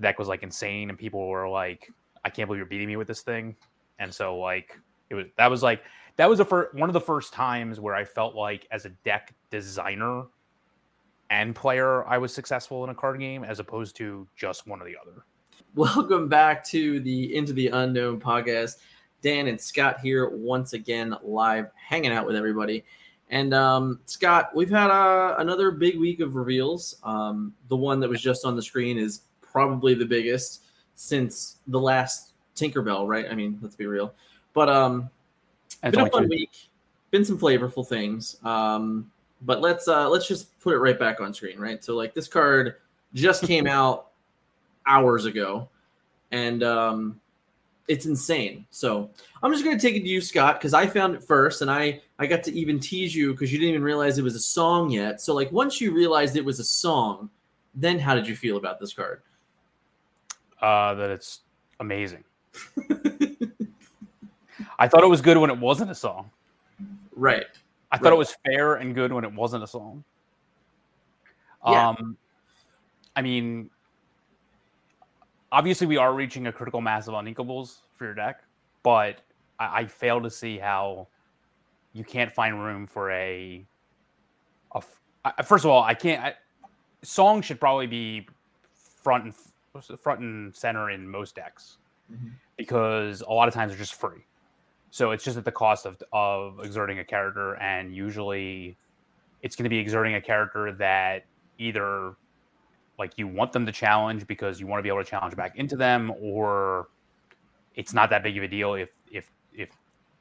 the deck was like insane, and people were like, "I can't believe you're beating me with this thing," and so like it was that was like that was the first one of the first times where I felt like as a deck designer and player, I was successful in a card game as opposed to just one or the other. Welcome back to the Into the Unknown podcast. Dan and Scott here once again live, hanging out with everybody. And um, Scott, we've had uh, another big week of reveals. Um, the one that was just on the screen is probably the biggest since the last Tinkerbell, right? I mean, let's be real. But um, it's been a fun week. Been some flavorful things. Um, but let's uh, let's just put it right back on screen, right? So like this card just came out hours ago, and um, it's insane. So I'm just gonna take it to you, Scott, because I found it first, and I I got to even tease you because you didn't even realize it was a song yet. So like once you realized it was a song, then how did you feel about this card? Uh, that it's amazing. I thought it was good when it wasn't a song. Right. I thought Right. it was fair and good when it wasn't a song. Yeah. Um, I mean, obviously we are reaching a critical mass of uninkables for your deck, but I, I fail to see how you can't find room for a. a f- I- first of all, I can't. I, song should probably be front and front and center in most decks Mhm. because a lot of times they're just free. So it's just at the cost of of exerting a character, and usually it's going to be exerting a character that either like you want them to challenge because you want to be able to challenge back into them, or it's not that big of a deal if if if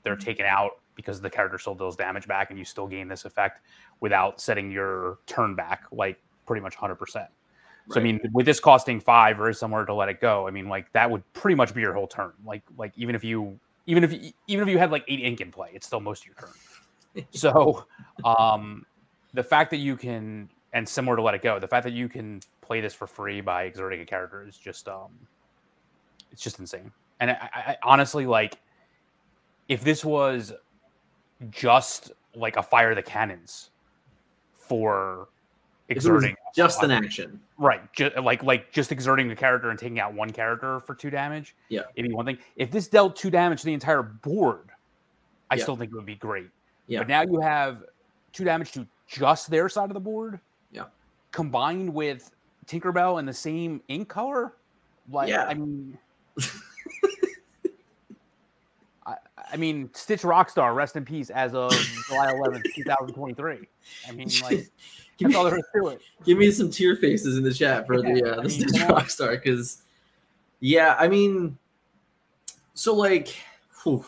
they're taken out because the character still deals damage back and you still gain this effect without setting your turn back like pretty much 100%. So I mean, with this costing five or somewhere to let it go, I mean, like that would pretty much be your whole turn. Like, like even if you, even if you, even if you had like eight ink in play, it's still most of your turn. so, um, the fact that you can, and similar to let it go, the fact that you can play this for free by exerting a character is just, um, it's just insane. And I, I, I honestly like, if this was just like a fire the cannons for If it was exerting just an action. Right, ju- like like just exerting a character and taking out one character for two damage. Yeah. it'd be one thing. If this dealt two damage to the entire board, I Yeah. still think it would be great. Yeah. But now you have two damage to just their side of the board. Yeah. Combined with Tinkerbell and the same ink color, like Yeah. I mean. I, I mean, Stitch Rockstar, rest in peace, as of July 11th, 2023. I mean, like, that's all there is to it. give me some tear faces in the chat for the uh, I the Stitch. Rockstar because yeah, I mean, so like, whew,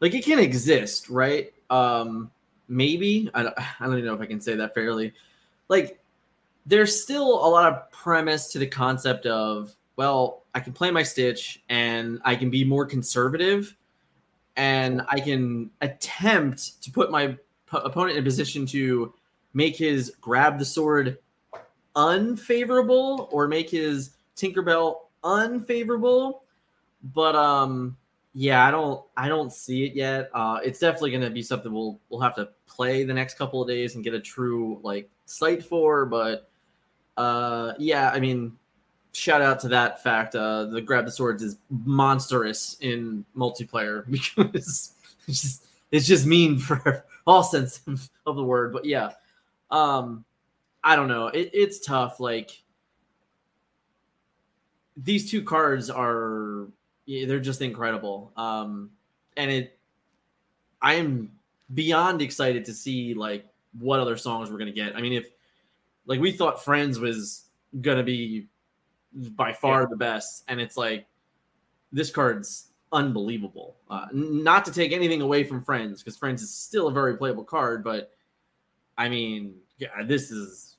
like it can exist, right? Um, maybe I don't, I don't even know if I can say that fairly. Like, there's still a lot of premise to the concept of well, I can play my Stitch and I can be more conservative, and I can attempt to put my p- opponent in a position to make his grab the sword unfavorable or make his Tinkerbell unfavorable. But um yeah, I don't I don't see it yet. Uh it's definitely gonna be something we'll we'll have to play the next couple of days and get a true like sight for, but uh yeah, I mean shout out to that fact. Uh the grab the swords is monstrous in multiplayer because it's just it's just mean for all sense of, of the word. But yeah. Um I don't know. It, it's tough. Like these two cards are they're just incredible. Um and it I am beyond excited to see like what other songs we're gonna get. I mean if like we thought Friends was gonna be by far Yeah. the best, and it's like this card's unbelievable. Uh, n- not to take anything away from Friends, because Friends is still a very playable card, but I mean, yeah, this is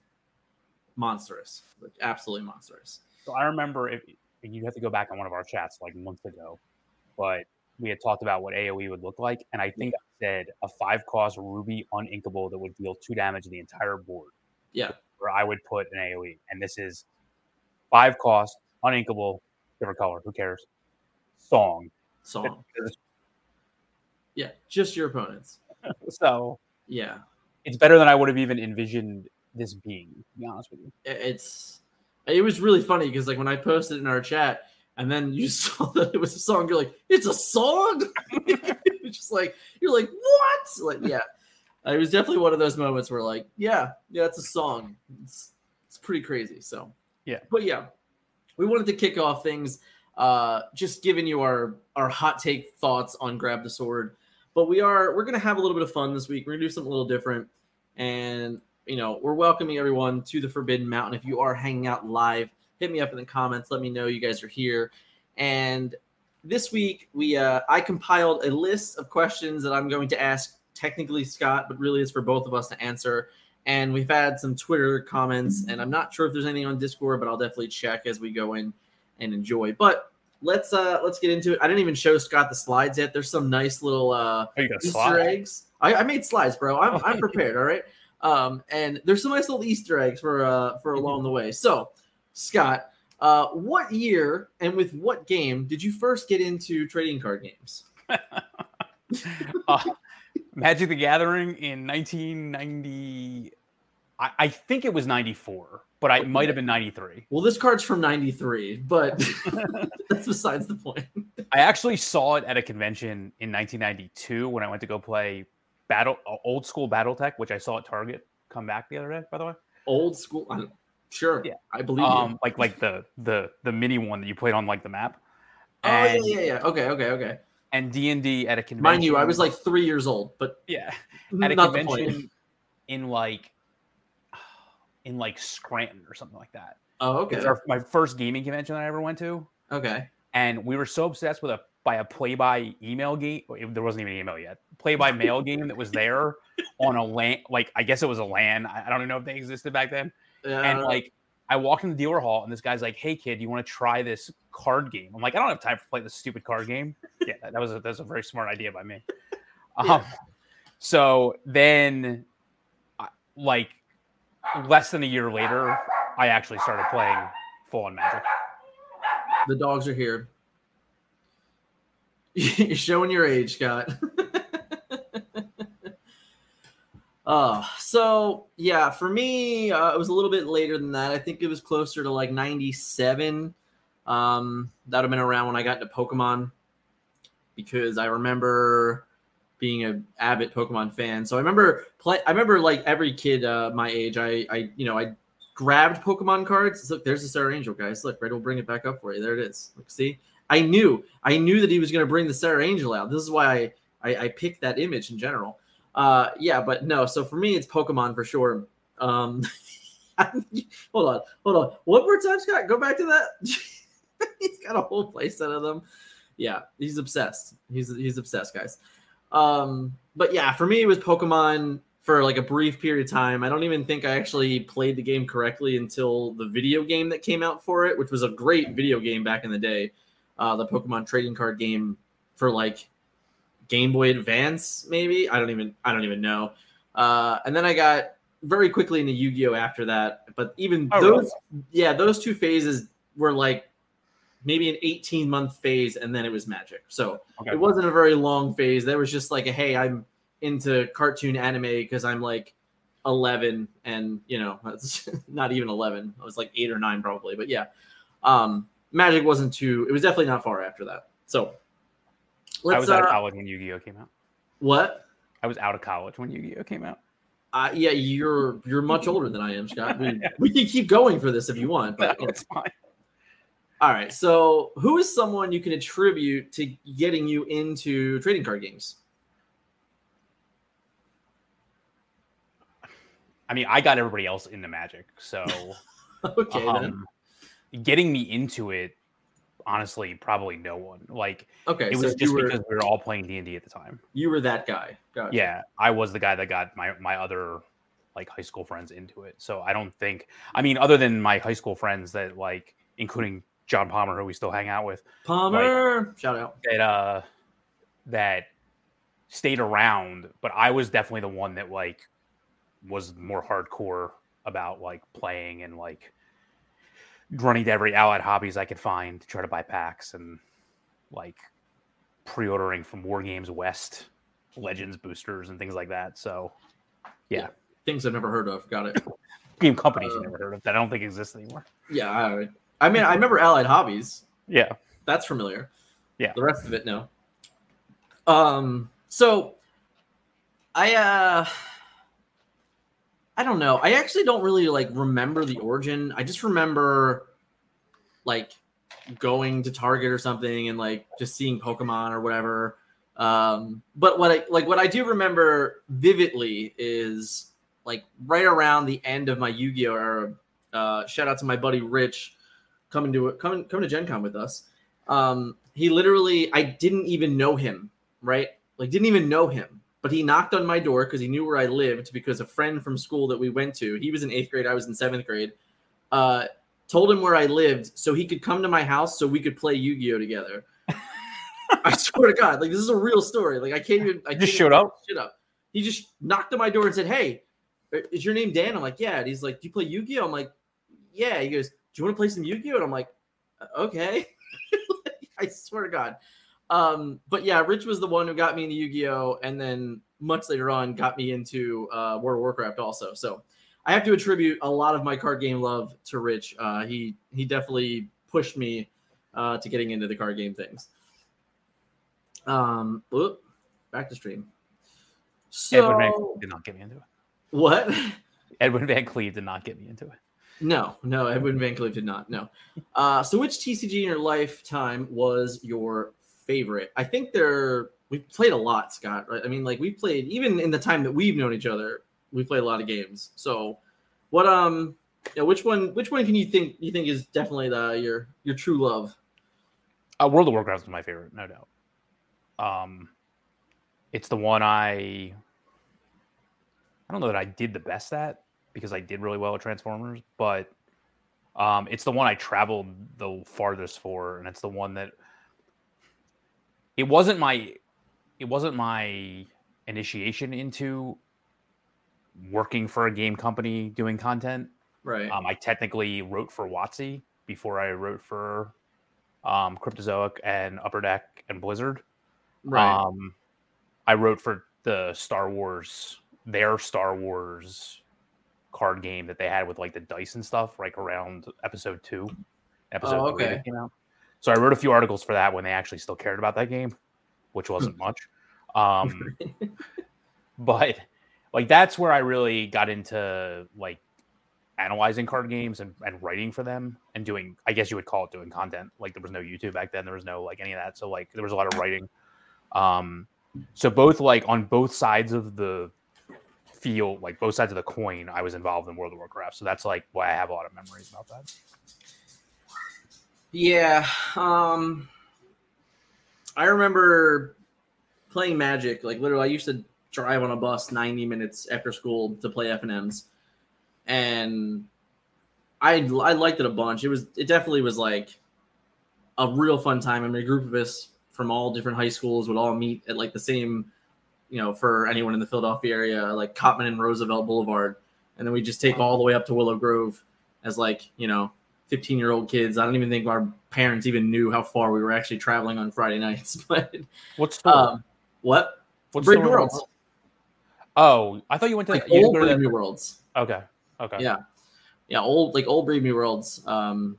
monstrous, like absolutely monstrous. So I remember if you have to go back on one of our chats like months ago, but we had talked about what AOE would look like, and I think I said a five cost ruby uninkable that would deal two damage to the entire board. Yeah. Where I would put an AOE, and this is five cost uninkable, different color. Who cares? Song. Song, yeah, just your opponents. So Yeah, it's better than I would have even envisioned this being. To be honest with you. It's it was really funny because like when I posted in our chat, and then you saw that it was a song, you're like, it's a song. it's just like you're like, what? Like, yeah. It was definitely one of those moments where like, yeah, yeah, it's a song. It's it's pretty crazy. So Yeah. but yeah, we wanted to kick off things, uh, just giving you our our hot take thoughts on grab the sword. But we are we're gonna have a little bit of fun this week. We're gonna do something a little different, and you know we're welcoming everyone to the Forbidden Mountain. If you are hanging out live, hit me up in the comments. Let me know you guys are here. And this week we uh, I compiled a list of questions that I'm going to ask technically Scott, but really it's for both of us to answer. And we've had some Twitter comments, and I'm not sure if there's anything on Discord, but I'll definitely check as we go in and enjoy. But let's uh let's get into it. I didn't even show Scott the slides yet. There's some nice little uh Oh, you got a Easter slide. eggs. I, I made slides, bro. I'm, I'm prepared. All right. Um, and there's some nice little Easter eggs for uh for along the way. So, Scott, uh, what year and with what game did you first get into trading card games? uh, Magic the Gathering in 1990. I, I think it was 94, but I might have been 93. Well, this card's from '93, but that's besides the point. I actually saw it at a convention in 1992 when I went to go play battle uh, old school BattleTech, which I saw at Target come back the other day. By the way, Old school. I'm, sure. Yeah. I believe um, like like the the the mini one that you played on like the map. you. Oh yeah, And, yeah, yeah. Okay, okay, okay. and D and D at a convention. Mind you, I was like three years old, but yeah at a not the point. convention in like in like Scranton or something like that. Oh, okay, was our, my first gaming convention that I ever went to, okay. and we were so obsessed with a by a play by email game. There wasn't even an email yet. Play by mail game that was there on a land. Like I guess it was a LAN. I I don't even know if they existed back then. Yeah, And Uh, like I walked in the dealer hall, and this guy's like, "Hey kid, you want to try this card game?" I'm like, "I don't have time to play this stupid card game." yeah, that was a, that was a very smart idea by me. Um, Yeah. So then, I- like less than a year later, I actually started playing full on Magic. the dogs are here. You're showing your age, Scott. uh, so yeah, for me, uh, it was a little bit later than that. I think it was closer to like 97. Um, that would have been around when I got into Pokemon because I remember being an avid Pokemon fan. So I remember play. I remember like every kid uh, my age. I, I, you know, I grabbed Pokemon cards. Look, there's the Star Angel, guys. Look, Red will bring it back up for you. There it is. Look, see, I knew, I knew that he was going to bring the Star Angel out. This is why I, I, I picked that image in general. Uh, yeah, but no. So for me, it's Pokemon for sure. Um, hold on, hold on. One more time, Scott. Go back to that. he's got a whole playset of them. Yeah, he's obsessed. He's he's obsessed, guys. Um, but yeah, for me, it was Pokemon for like a brief period of time. I don't even think I actually played the game correctly until the video game that came out for it, which was a great video game back in the day. Uh, the Pokemon trading card game for like Game Boy Advance, maybe. I don't even I don't even know. Uh, and then I got very quickly into Yu-Gi-Oh after that. But even Oh, those, really? yeah, those two phases were like maybe an 18 month phase, and then it was Magic. So Okay. it wasn't a very long phase. There was just like a hey, I'm into cartoon anime because I'm like 11, and you know, not even 11. I was like eight or nine probably, but yeah. Um, Magic wasn't too. It was definitely not far after that. So I let's was out of uh, college when Yu-Gi-Oh came out. what? I was out of college when Yu-Gi-Oh came out. Uh, yeah, you're you're much older than I am, Scott. We, we can keep going for this if you want. But No, it's fine. All right. So, who is someone you can attribute to getting you into trading card games? I mean, I got everybody else into Magic, so Okay, then. um, getting me into it, honestly, probably no one. Like Okay, it so was just were because we were all playing D and D at the time. you were that guy. Gotcha. Yeah, I was the guy that got my my other like high school friends into it. So I don't think. I mean, other than my high school friends that like, including John Palmer, who we still hang out with, Palmer, shout out. that uh that stayed around. But I was definitely the one that like was more hardcore about like playing and like running to every allied hobbies I could find to try to buy packs and like pre-ordering from War Games West legends boosters and things like that. So Yeah. Things I've never heard of. Got it. game companies uh, you never heard of that I don't think exist anymore. Yeah, I, I mean, I remember Allied Hobbies. Yeah, that's familiar. Yeah, the rest of it, no. Um, so I uh I don't know. I actually don't really like remember the origin. I just remember like going to Target or something and like just seeing Pokemon or whatever. Um, but what I like what I do remember vividly is like right around the end of my Yu-Gi-Oh era. Uh, shout out to my buddy Rich coming to coming coming to Gen Con with us. Um, he literally I didn't even know him, right? Like didn't even know him but he knocked on my door because he knew where I lived because a friend from school that we went to, he was in eighth grade, I was in seventh grade, uh, told him where I lived so he could come to my house so we could play Yu Gi Oh together. I swear to God, like this is a real story. Like I can't even. I just showed up. Shut up. He just knocked on my door and said, "Hey, is your name Dan?" I'm like, "Yeah." And he's like, "Do you play Yu Gi Oh?" I'm like, "Yeah." He goes, "Do you want to play some Yu Gi Oh?" And I'm like, "Okay." I swear to God. Um, but yeah, Rich was the one who got me into Yu-Gi-Oh, and then much later on got me into uh, World of Warcraft also. So I have to attribute a lot of my card game love to Rich. Uh, he he definitely pushed me uh, to getting into the card game things. Um, whoop, back to stream. So Edwin VanCleef did not get me into it. What? Edwin VanCleef did not get me into it. No, no, Edwin VanCleef did not. No. Uh, so which TCG in your lifetime was your favorite. I think they're we've played a lot, Scott. Right? I mean, like we've played even in the time that we've known each other, we played a lot of games. So, what um, yeah, which one? Which one can you think you think is definitely the your your true love? Uh, World of Warcraft is my favorite, no doubt. Um, it's the one I. I don't know that I did the best at because I did really well at Transformers, but um, it's the one I traveled the farthest for, and it's the one that it wasn't my it wasn't my initiation into working for a game company doing content. Right. Um, I technically wrote for WotC before I wrote for um, Cryptozoic and Upper Deck and Blizzard. Right. Um, I wrote for the Star Wars, their Star Wars card game that they had with like the dice and stuff, like around episode two, episode oh, okay. three that came out. So I wrote a few articles for that when they actually still cared about that game, which wasn't much. Um, but like that's where I really got into like analyzing card games and, and writing for them and doing I guess you would call it doing content. Like there was no YouTube back then, there was no like any of that. So like there was a lot of writing. Um so both like on both sides of the field, like both sides of the coin, I was involved in World of Warcraft. So that's like why I have a lot of memories about that. Yeah. Um I remember playing Magic. Like literally I used to drive on a bus 90 minutes after school to play FNMs. And I I liked it a bunch. It was it definitely was like a real fun time. I mean a group of us from all different high schools would all meet at like the same, you know, for anyone in the Philadelphia area, like Cottman and Roosevelt Boulevard. And then we just take all the way up to Willow Grove as like, you know, 15 year old kids. I don't even think our parents even knew how far we were actually traveling on Friday nights. But what's the um, what? What's Brave New Worlds? Oh, I thought you went to like old Brave New Worlds. Okay. Okay. Yeah. Yeah. Old like old Brave New Worlds. Um,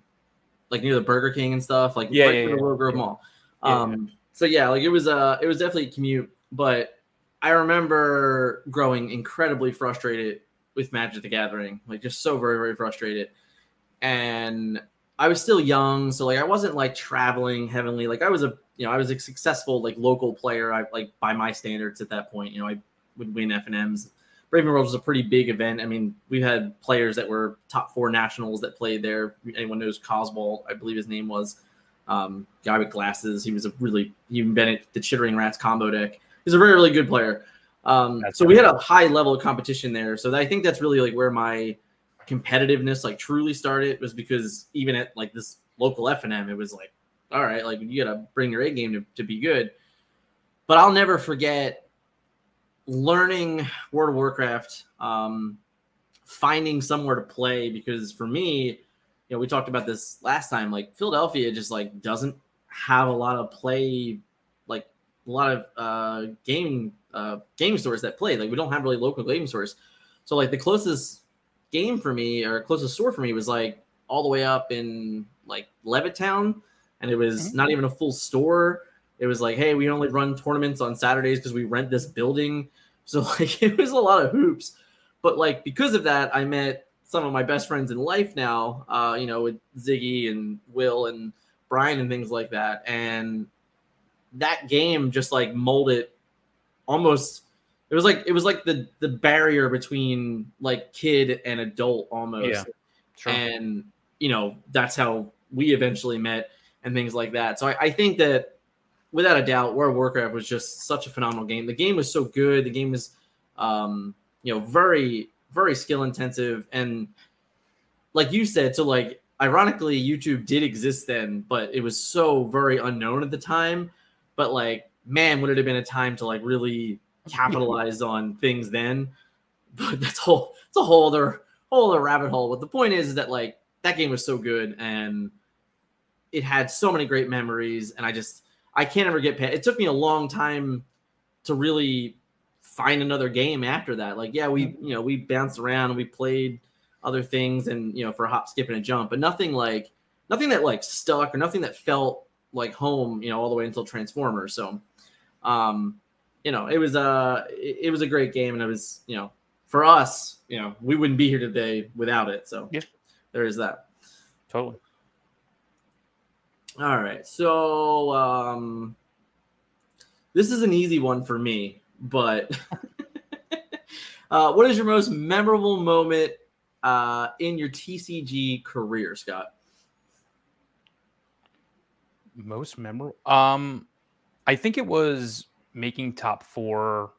like near the Burger King and stuff. Like yeah, right yeah, yeah, the Willow Grove yeah. Mall. Um, so yeah, like it was uh it was definitely a commute, but I remember growing incredibly frustrated with Magic the Gathering, like just so very very frustrated and I was still young, so like I wasn't like traveling heavily. Like I was a you know I was a successful like local player. I like by my standards at that point. You know I would win FNMs. Brave New World was a pretty big event. I mean, we had players that were top four nationals that played there. Anyone knows Cosball, I believe his name was. Um, guy with glasses. He was a really he invented the Chittering Rats combo deck. He's a very really good player. Um, so we had a high level of competition there. So I think that's really like where my competitiveness like truly started was because even at like this local FNM, it was like, all right, like you gotta bring your A game to, to be good. But I'll never forget learning World of Warcraft, um, finding somewhere to play because for me, you know, we talked about this last time. Like Philadelphia just like doesn't have a lot of play, a lot of uh, game uh, game stores that play. Like we don't have really local game stores. So like the closest game for me or closest store for me was like all the way up in like Levittown, and it was mm-hmm. not even a full store. It was like, hey, we only run tournaments on Saturdays because we rent this building. So like it was a lot of hoops. But like because of that, I met some of my best friends in life now, uh, you know, with Ziggy and Will and Brian and things like that. And that game just like molded almost it was like it was like the the barrier between like kid and adult almost. Yeah, sure. And you know, that's how we eventually met and things like that. So I, I think that without a doubt, World of Warcraft was just such a phenomenal game. The game was so good. The game was um, you know, very very skill intensive and like you said so like ironically youtube did exist then but it was so very unknown at the time but like man would it have been a time to like really capitalize on things then but that's whole it's a whole other whole other rabbit hole but the point is, is that like that game was so good and it had so many great memories and i just i can't ever get past it took me a long time to really find another game after that. Like, yeah, we mm-hmm. you know we bounced around and we played other things and you know for a hop, skip, and a jump, but nothing like nothing that like stuck or nothing that felt like home. You know, all the way until Transformers. So, um, you know, it was a it, it was a great game, and it was you know for us, you know, we wouldn't be here today without it. So yeah, there is that. Totally. All right, so um, this is an easy one for me but uh, what is your most memorable moment uh, in your TCG career, Scott? Most memorable? Um, I think it was making top four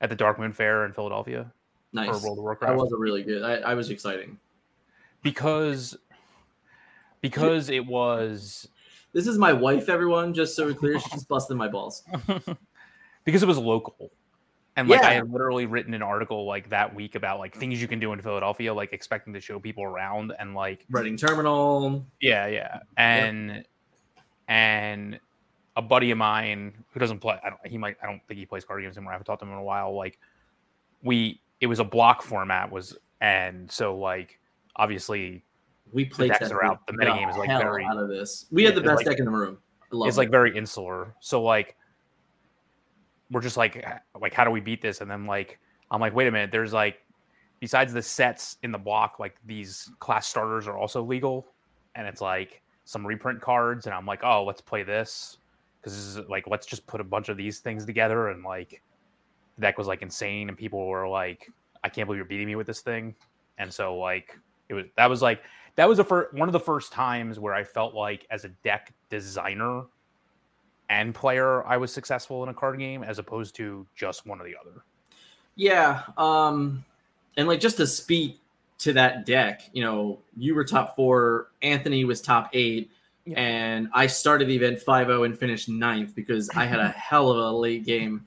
at the Darkmoon Faire in Philadelphia. Nice. For World of Warcraft. That was a really good. I, I was exciting because because it was. This is my wife, everyone. Just so we're clear, she's busting my balls. because it was local. And like yeah. I had literally written an article like that week about like things you can do in Philadelphia, like expecting to show people around and like Reading Terminal. Yeah, yeah. And yep. And a buddy of mine who doesn't play I don't he might I don't think he plays card games anymore. I haven't talked to him in a while. Like we it was a block format was and so like obviously we played the decks are out. The metagame is like very out of this. We had the best like, deck in the room. It's it. like very insular. So like we're just like like how do we beat this and then like i'm like wait a minute there's like besides the sets in the block like these class starters are also legal and it's like some reprint cards and i'm like oh let's play this because this is like let's just put a bunch of these things together and like the deck was like insane and people were like i can't believe you're beating me with this thing and so like it was that was like that was the first one of the first times where i felt like as a deck designer and player I was successful in a card game as opposed to just one or the other. Yeah. Um and like just to speak to that deck, you know, you were top four, Anthony was top eight, yeah. and I started the event 5-0 and finished ninth because I had a hell of a late game.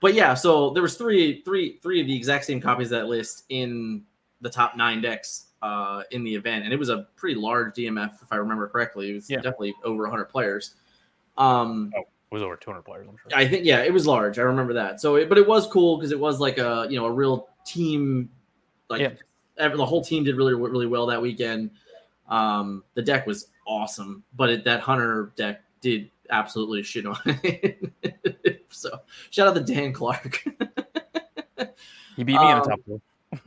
But yeah, so there was three, three, three of the exact same copies of that list in the top nine decks uh, in the event, and it was a pretty large DMF if I remember correctly. It was yeah. definitely over 100 players. Um, oh, it was over 200 players. I'm sure. I think yeah, it was large. I remember that. So, it, but it was cool because it was like a you know a real team. Like yeah. Every, the whole team did really really well that weekend. Um, the deck was awesome, but it, that hunter deck did absolutely shit on it. so shout out to Dan Clark. he beat me um, in the top four.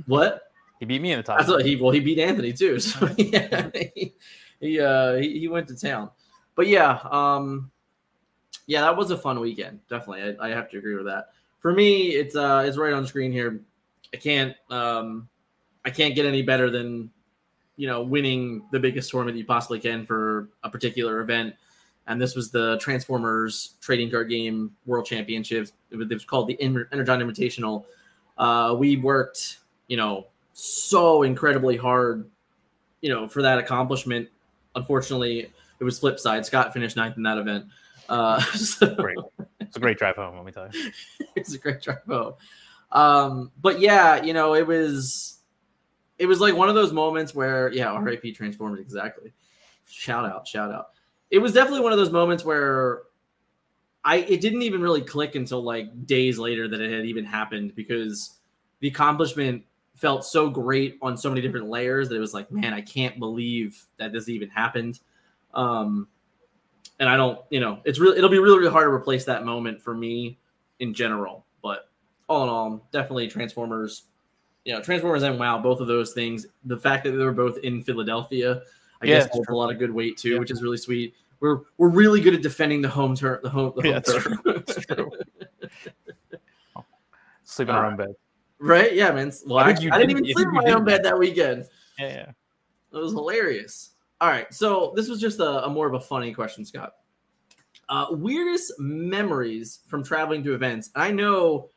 What? He beat me in the top. He well he beat Anthony too. So yeah, he he, uh, he, he went to town but yeah, um, yeah, that was a fun weekend. Definitely, I, I, have to agree with that. For me, it's uh, it's right on screen here. I can't, um, I can't get any better than, you know, winning the biggest tournament you possibly can for a particular event. And this was the Transformers Trading Card Game World Championships. It was, it was called the Energon Invitational. Uh, we worked, you know, so incredibly hard, you know, for that accomplishment. Unfortunately, it was flip side. Scott finished ninth in that event. Uh, so, great. It's a great drive home. Let me tell you, it's a great drive home. Um, but yeah, you know, it was it was like one of those moments where yeah, RAP Transformers exactly. Shout out, shout out. It was definitely one of those moments where I it didn't even really click until like days later that it had even happened because the accomplishment felt so great on so many different layers that it was like, man, I can't believe that this even happened. Um, and I don't, you know, it's really it'll be really really hard to replace that moment for me in general. But all in all, definitely Transformers. You know, Transformers and WoW, both of those things. The fact that they were both in Philadelphia, I Yeah, guess, holds a lot of good weight too, Yeah. which is really sweet. We're we're really good at defending the home turf. The home, the home Yeah, that's turf. true. That's true. Sleep in Uh, our own bed. right? Yeah, man. Well, I I, you I didn't did- even sleep in my did own bed that weekend. Yeah, yeah. It was hilarious. All right, so this was just a, a more of a funny question, Scott. Uh, weirdest memories from traveling to events. I know,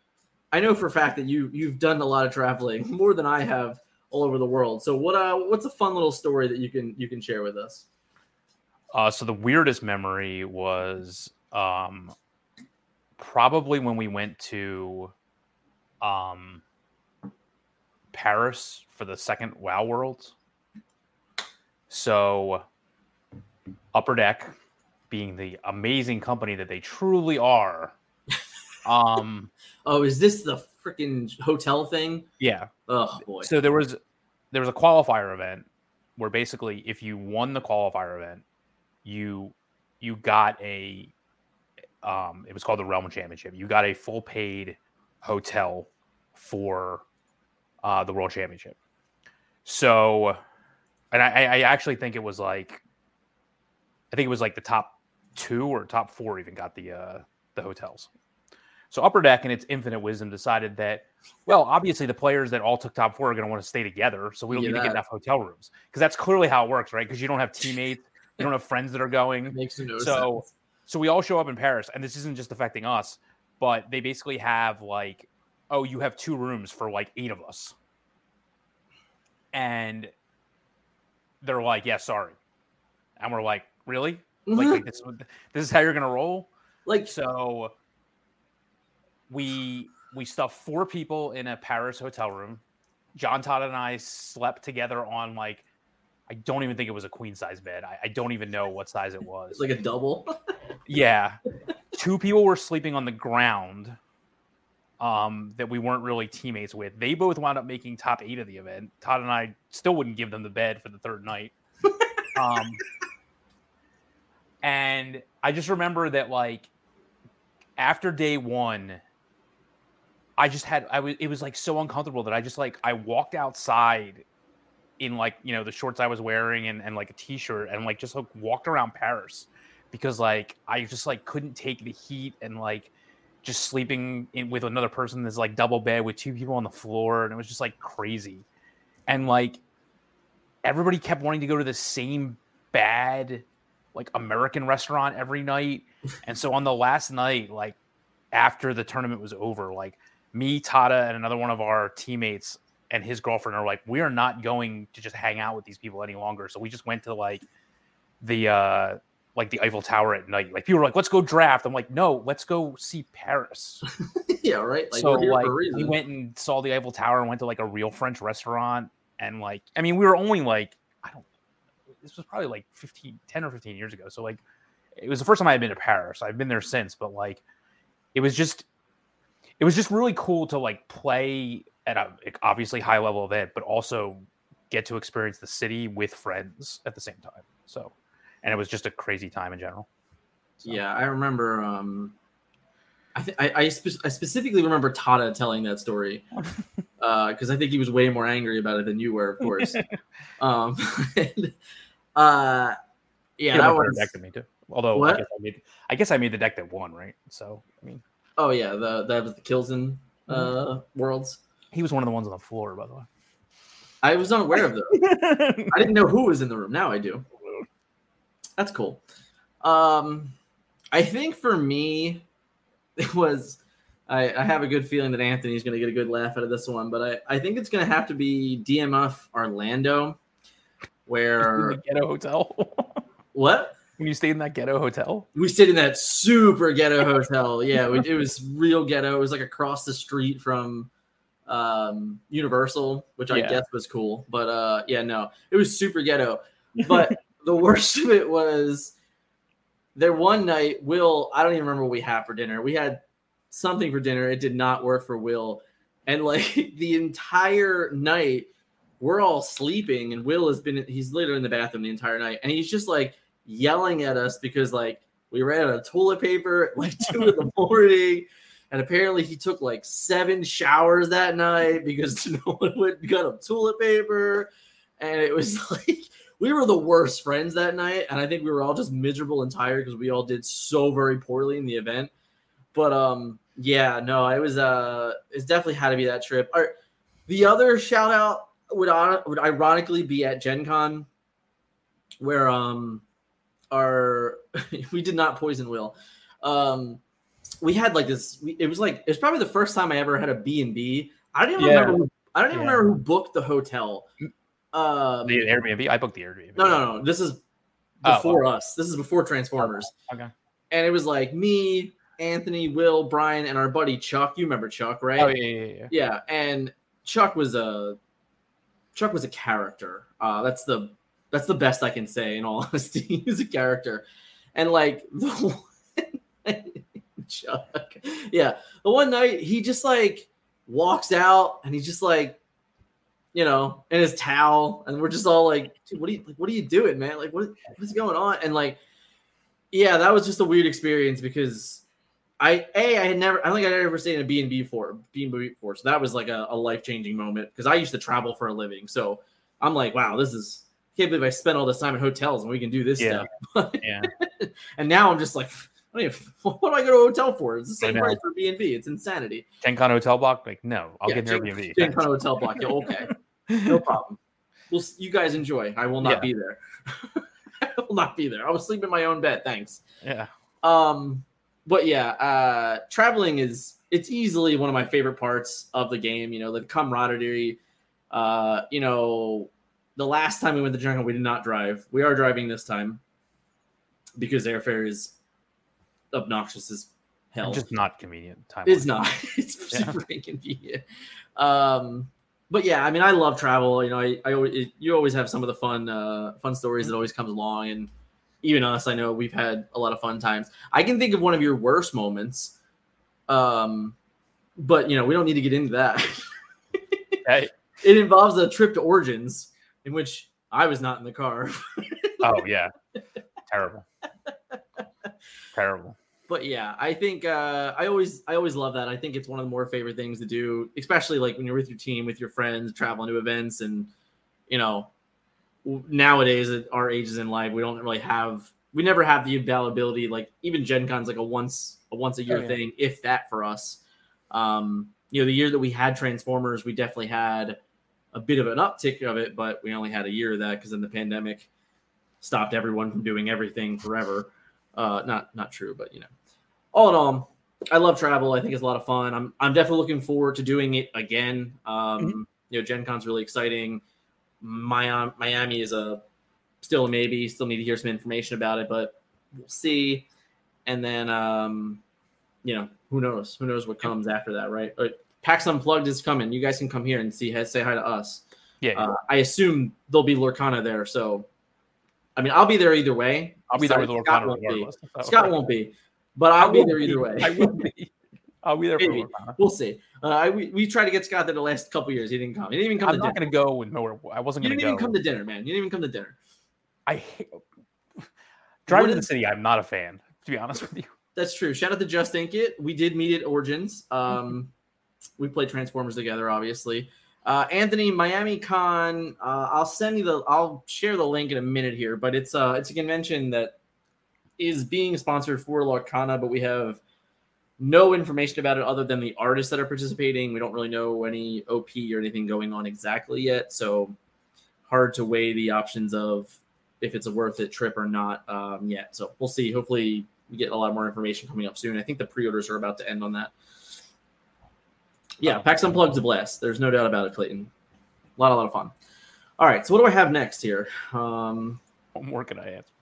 I know for a fact that you you've done a lot of traveling, more than I have all over the world. So what uh what's a fun little story that you can you can share with us? Uh, so the weirdest memory was um, probably when we went to um, Paris for the second WoW Worlds. So Upper Deck, being the amazing company that they truly are, um, Oh, is this the freaking hotel thing? yeah, Oh boy. So there was there was a qualifier event where basically if you won the qualifier event, you you got a um it was called the Realm Championship. You got a full paid hotel for uh the World Championship. So and I, I actually think it was like I think it was like the top two or top four even got the uh the hotels. So Upper Deck in its infinite wisdom decided that well, obviously the players that all took top four are going to want to stay together, so we don't Yeah, need to get enough hotel rooms because that's clearly how it works, right? Because you don't have teammates, you don't have friends that are going. Makes no So- sense. So we all show up in Paris, and this isn't just affecting us, but they basically have like, oh, you have two rooms for like eight of us, and they're like, yeah, sorry, and we're like, really? Like, mm-hmm. like this, this is how you're gonna roll? like So we we stuffed four people in a Paris hotel room. John Todd and I slept together on like I don't even think it was a queen size bed. I, I don't even know what size it was. it's like a double. yeah. Two people were sleeping on the ground um that we weren't really teammates with. They both wound up making top eight of the event. Todd and I still wouldn't give them the bed for the third night. um and I just remember that like after day one, I just had I was it was like so uncomfortable that I just like I walked outside in like you know the shorts I was wearing and, and like a t-shirt and like just like walked around Paris because like I just like couldn't take the heat and like just sleeping in with another person that's like double bed with two people on the floor and it was just like crazy. And like everybody kept wanting to go to the same bad like American restaurant every night. And so on the last night like after the tournament was over like me Tada and another one of our teammates and his girlfriend are like we are not going to just hang out with these people any longer so we just went to like the uh like the Eiffel Tower at night. Like people were like, "Let's go draft." I'm like, "No, let's go see Paris." yeah, right. Like so like we went and saw the Eiffel Tower and went to like a real French restaurant and like I mean we were only like I don't this was probably like 15 10 or 15 years ago. So like it was the first time I had been to Paris. I've been there since, but like it was just it was just really cool to like play at a obviously high level event, but also get to experience the city with friends at the same time. So and it was just a crazy time in general. So, Yeah, I remember. Um, I, th- I, I, spe- I specifically remember Tata telling that story because I think he was way more angry about it than you were, of course. um, and, uh, yeah, that was. deck than me too. Although I guess I, made, I guess I made the deck that won, right? So I mean, Oh yeah, the that was the Kilson uh, worlds. he was one of the ones on the floor, by the way. I was unaware of those. I didn't know who was in the room. Now I do. That's cool. Um, I think for me, it was. I, I have a good feeling that Anthony's going to get a good laugh out of this one, but I, I think it's going to have to be DMF Orlando, in where the ghetto hotel. what when you stayed in that ghetto hotel. we stayed in that super ghetto hotel. Yeah, we, it was real ghetto. It was like across the street from um, Universal, which I Yeah. guess was cool. But uh, yeah, no, it was super ghetto. But the worst of it was there one night. Will I don't even remember what we had for dinner. We had something for dinner. It did not work for Will, and like the entire night we're all sleeping and will has been he's literally in the bathroom the entire night and he's just like yelling at us because like we ran out of toilet paper at like two in the morning. And apparently he took like seven showers that night because no one would got him toilet paper. And it was like we were the worst friends that night. And i think we were all just miserable and tired because we all did so very poorly in the event. But um yeah no it was uh it's definitely had to be that trip. Or the other shout out would on would ironically be at Gen Con where um our we did not poison Will. Um we had like this We, it was like it was probably the first time I ever had a B&B. I don't even yeah. remember who, I don't even yeah. remember who booked the hotel. Um the Airbnb. I booked the Airbnb. No, no, no. This is oh, before oh, us. This is before Transformers. Okay. okay. And it was like me, Anthony, Will, Brian, and our buddy Chuck. You remember Chuck, right? Oh yeah, yeah, yeah. Yeah, and Chuck was a Chuck was a character. Uh, that's the that's the best I can say in all honesty. He's a character, and like the one, Chuck, yeah, the one night he just like walks out and he's just like, you know, in his towel, and we're just all like, what are you like, what are you doing, man? Like, what what is going on? And like, yeah, that was just a weird experience because I a I had never I don't think I'd ever stayed in a B and B before B and B before, so that was like a, a life changing moment because I used to travel for a living. So I'm like, wow, this is can't believe I spent all this time in hotels and we can do this yeah. stuff. yeah. And now I'm just like, what do, I go to a hotel for? It's the same price for B and B. It's insanity. Gen Con hotel block? Like, no, I'll yeah, get an Airbnb. Gen Con hotel block. Yeah, okay, no problem. Well, you guys enjoy. I will not yeah. be there. I will not be there. I will sleep in my own bed. Thanks. Yeah. Um but yeah, uh, traveling is it's easily one of my favorite parts of the game. You know, the camaraderie. Uh, you know, the last time we went to Gen Con, we did not drive. We are driving this time because airfare is obnoxious as hell. It's just not convenient. Time it's not. it's yeah. super inconvenient. Um, but yeah, I mean, I love travel. You know, I, I always, it, you always have some of the fun, uh, fun stories that always comes along, and even us, I know we've had a lot of fun times. I can think of one of your worst moments. Um, but you know, we don't need to get into that. hey. It involves a trip to Origins in which I was not in the car. oh yeah. Terrible. Terrible. But yeah, I think uh, I always I always love that. I think it's one of the more favorite things to do, especially like when you're with your team, with your friends, traveling to events, and you know, nowadays at our ages in life, we don't really have we never have the availability. Like even Gen Con's like a once a once a year oh, yeah. thing, if that for us. Um, you know, the year that we had Transformers, we definitely had a bit of an uptick of it, but we only had a year of that because then the pandemic stopped everyone from doing everything forever. Uh, not not true, but you know, all in all, I love travel. I think it's a lot of fun. I'm I'm definitely looking forward to doing it again. Um, mm-hmm. You know, Gen Con's really exciting. Miami, Miami is a still a maybe. Still need to hear some information about it, but we'll see. And then, um, you know, who knows? Who knows what comes after that, right? PAX Unplugged is coming. You guys can come here and see, say hi to us. Yeah. Uh, I assume there'll be Lorcana there, so I mean, I'll be there either way. I'll be there with Lorcana. Scott won't be. Scott won't be, but I'll be there either be. way. I will be. I'll be there Maybe. We'll see. Uh, I, we, we tried to get Scott there the last couple years. He didn't come. He didn't even come. I'm to not going to go with nowhere. I wasn't going to go. even come to dinner, man. You didn't even come to dinner. I hate driving to the city. I'm not a fan, to be honest with you. That's true. Shout out to Just Ink It. We did meet at Origins. Um, we played Transformers together, obviously. Uh, Anthony, Miami Con. Uh, I'll send you the. I'll share the link in a minute here, but it's uh it's a convention that is being sponsored for Lorcana, but we have no information about it other than the artists that are participating. We don't really know any OP or anything going on exactly yet, so hard to weigh the options of if it's a worth it trip or not um, yet. So we'll see. Hopefully, we get a lot more information coming up soon. I think the pre-orders are about to end on that. Yeah, PAX Unplugged's a blast. There's no doubt about it, Clayton. A lot, a lot of fun. All right, so what do I have next here? Um, what more can I answer?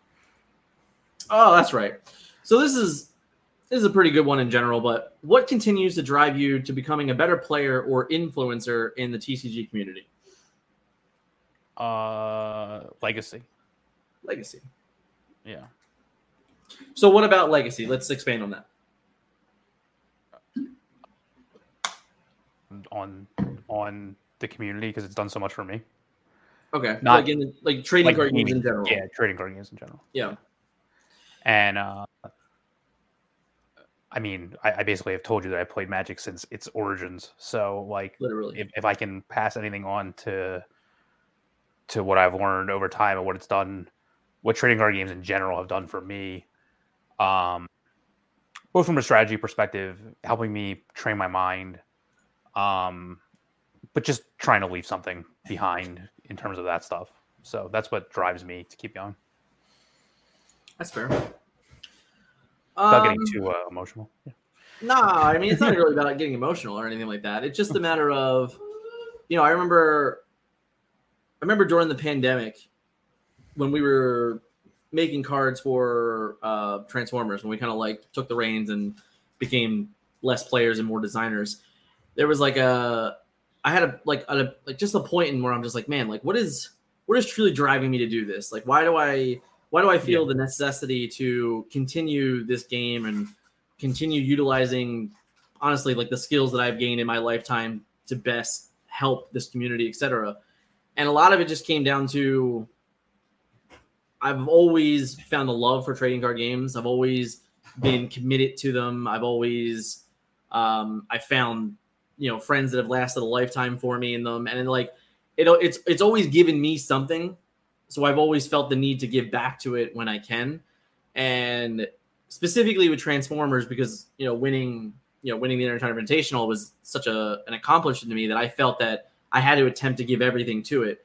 Oh, that's right. So this is this is a pretty good one in general, but what continues to drive you to becoming a better player or influencer in the TCG community? Uh, legacy. Legacy. Yeah. So what about legacy? Let's expand on that. On on the community because it's done so much for me. Okay, Not- like in like trading like card games in general. Yeah, trading card games in general. yeah. And uh, I mean, I, I basically have told you that I played Magic since its origins. So like, literally. if, if I can pass anything on to to what I've learned over time and what it's done, what trading card games in general have done for me, um, both from a strategy perspective, helping me train my mind, um, but just trying to leave something behind in terms of that stuff. So that's what drives me to keep going. That's fair. Without Um, getting too uh, emotional. Yeah. Nah, I mean it's not really about getting emotional or anything like that. It's just a matter of, you know, I remember, I remember during the pandemic, when we were making cards for uh, Transformers, when we kind of like took the reins and became less players and more designers, there was like a, I had a like a like just a point in where I'm just like, man, like what is what is truly driving me to do this? Like why do I why do I feel the necessity to continue this game and continue utilizing honestly like the skills that I've gained in my lifetime to best help this community, etc. And a lot of it just came down to I've always found a love for trading card games. I've always been committed to them. I've always um, I found you know friends that have lasted a lifetime for me in them, and like it, it's it's always given me something. So I've always felt the need to give back to it when I can, and specifically with Transformers because you know winning you know winning the Intercontinental Invitational was such a an accomplishment to me that I felt that I had to attempt to give everything to it,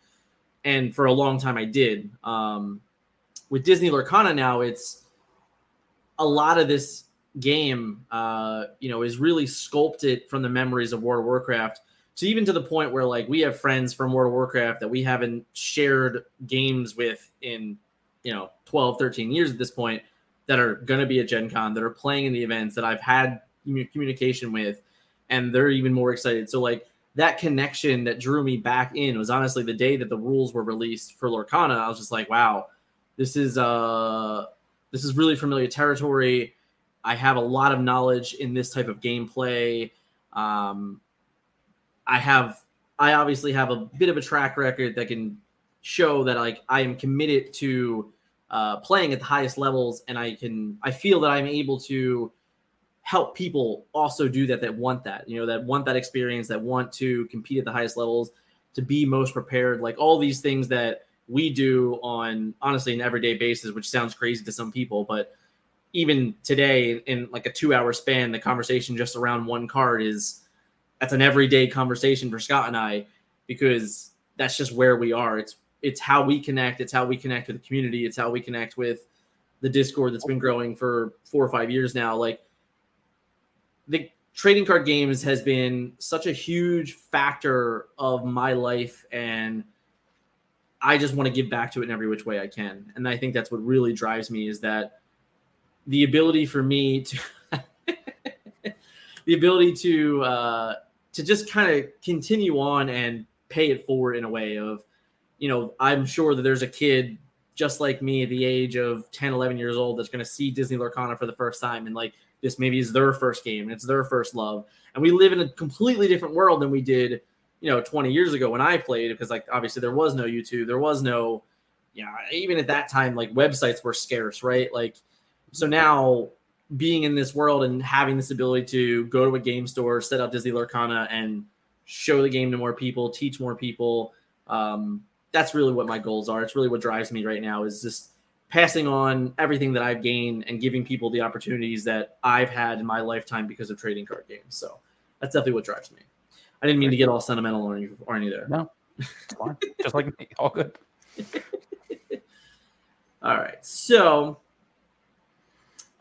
and for a long time I did. Um, with Disney Lorcana now, it's a lot of this game, uh, you know, is really sculpted from the memories of World of Warcraft. So even to the point where like we have friends from World of Warcraft that we haven't shared games with in, you know, 12, 13 years at this point that are going to be at Gen Con, that are playing in the events that I've had communication with, and they're even more excited. So like that connection that drew me back in was honestly the day that the rules were released for Lorcana. I was just like, wow, this is uh this is really familiar territory. I have a lot of knowledge in this type of gameplay. Um, I have, I obviously have a bit of a track record that can show that like I am committed to uh, playing at the highest levels, and I can, I feel that I'm able to help people also do that that want that, you know, that want that experience, that want to compete at the highest levels, to be most prepared, like all these things that we do on honestly an everyday basis, which sounds crazy to some people, but even today in like a two hour span, the conversation just around one card is that's an everyday conversation for Scott and I because that's just where we are. It's it's how we connect. It's how we connect with the community. It's how we connect with the Discord that's been growing for four or five years now. Like the trading card games has been such a huge factor of my life and I just want to give back to it in every which way I can. And I think that's what really drives me is that the ability for me to the ability to uh to just kind of continue on and pay it forward in a way of you know i'm sure that there's a kid just like me at the age of 10 11 years old that's going to see disney lorcana for the first time and like this maybe is their first game and it's their first love and we live in a completely different world than we did you know 20 years ago when i played because like obviously there was no youtube there was no you know even at that time like websites were scarce right? Like so now being in this world and having this ability to go to a game store, set up Disney Lorcana, and show the game to more people, teach more people. Um, that's really what my goals are. It's really what drives me right now is just passing on everything that I've gained and giving people the opportunities that I've had in my lifetime because of trading card games. So that's definitely what drives me. I didn't mean to get all sentimental or any, or any there. No. Just like me, all good. All right. So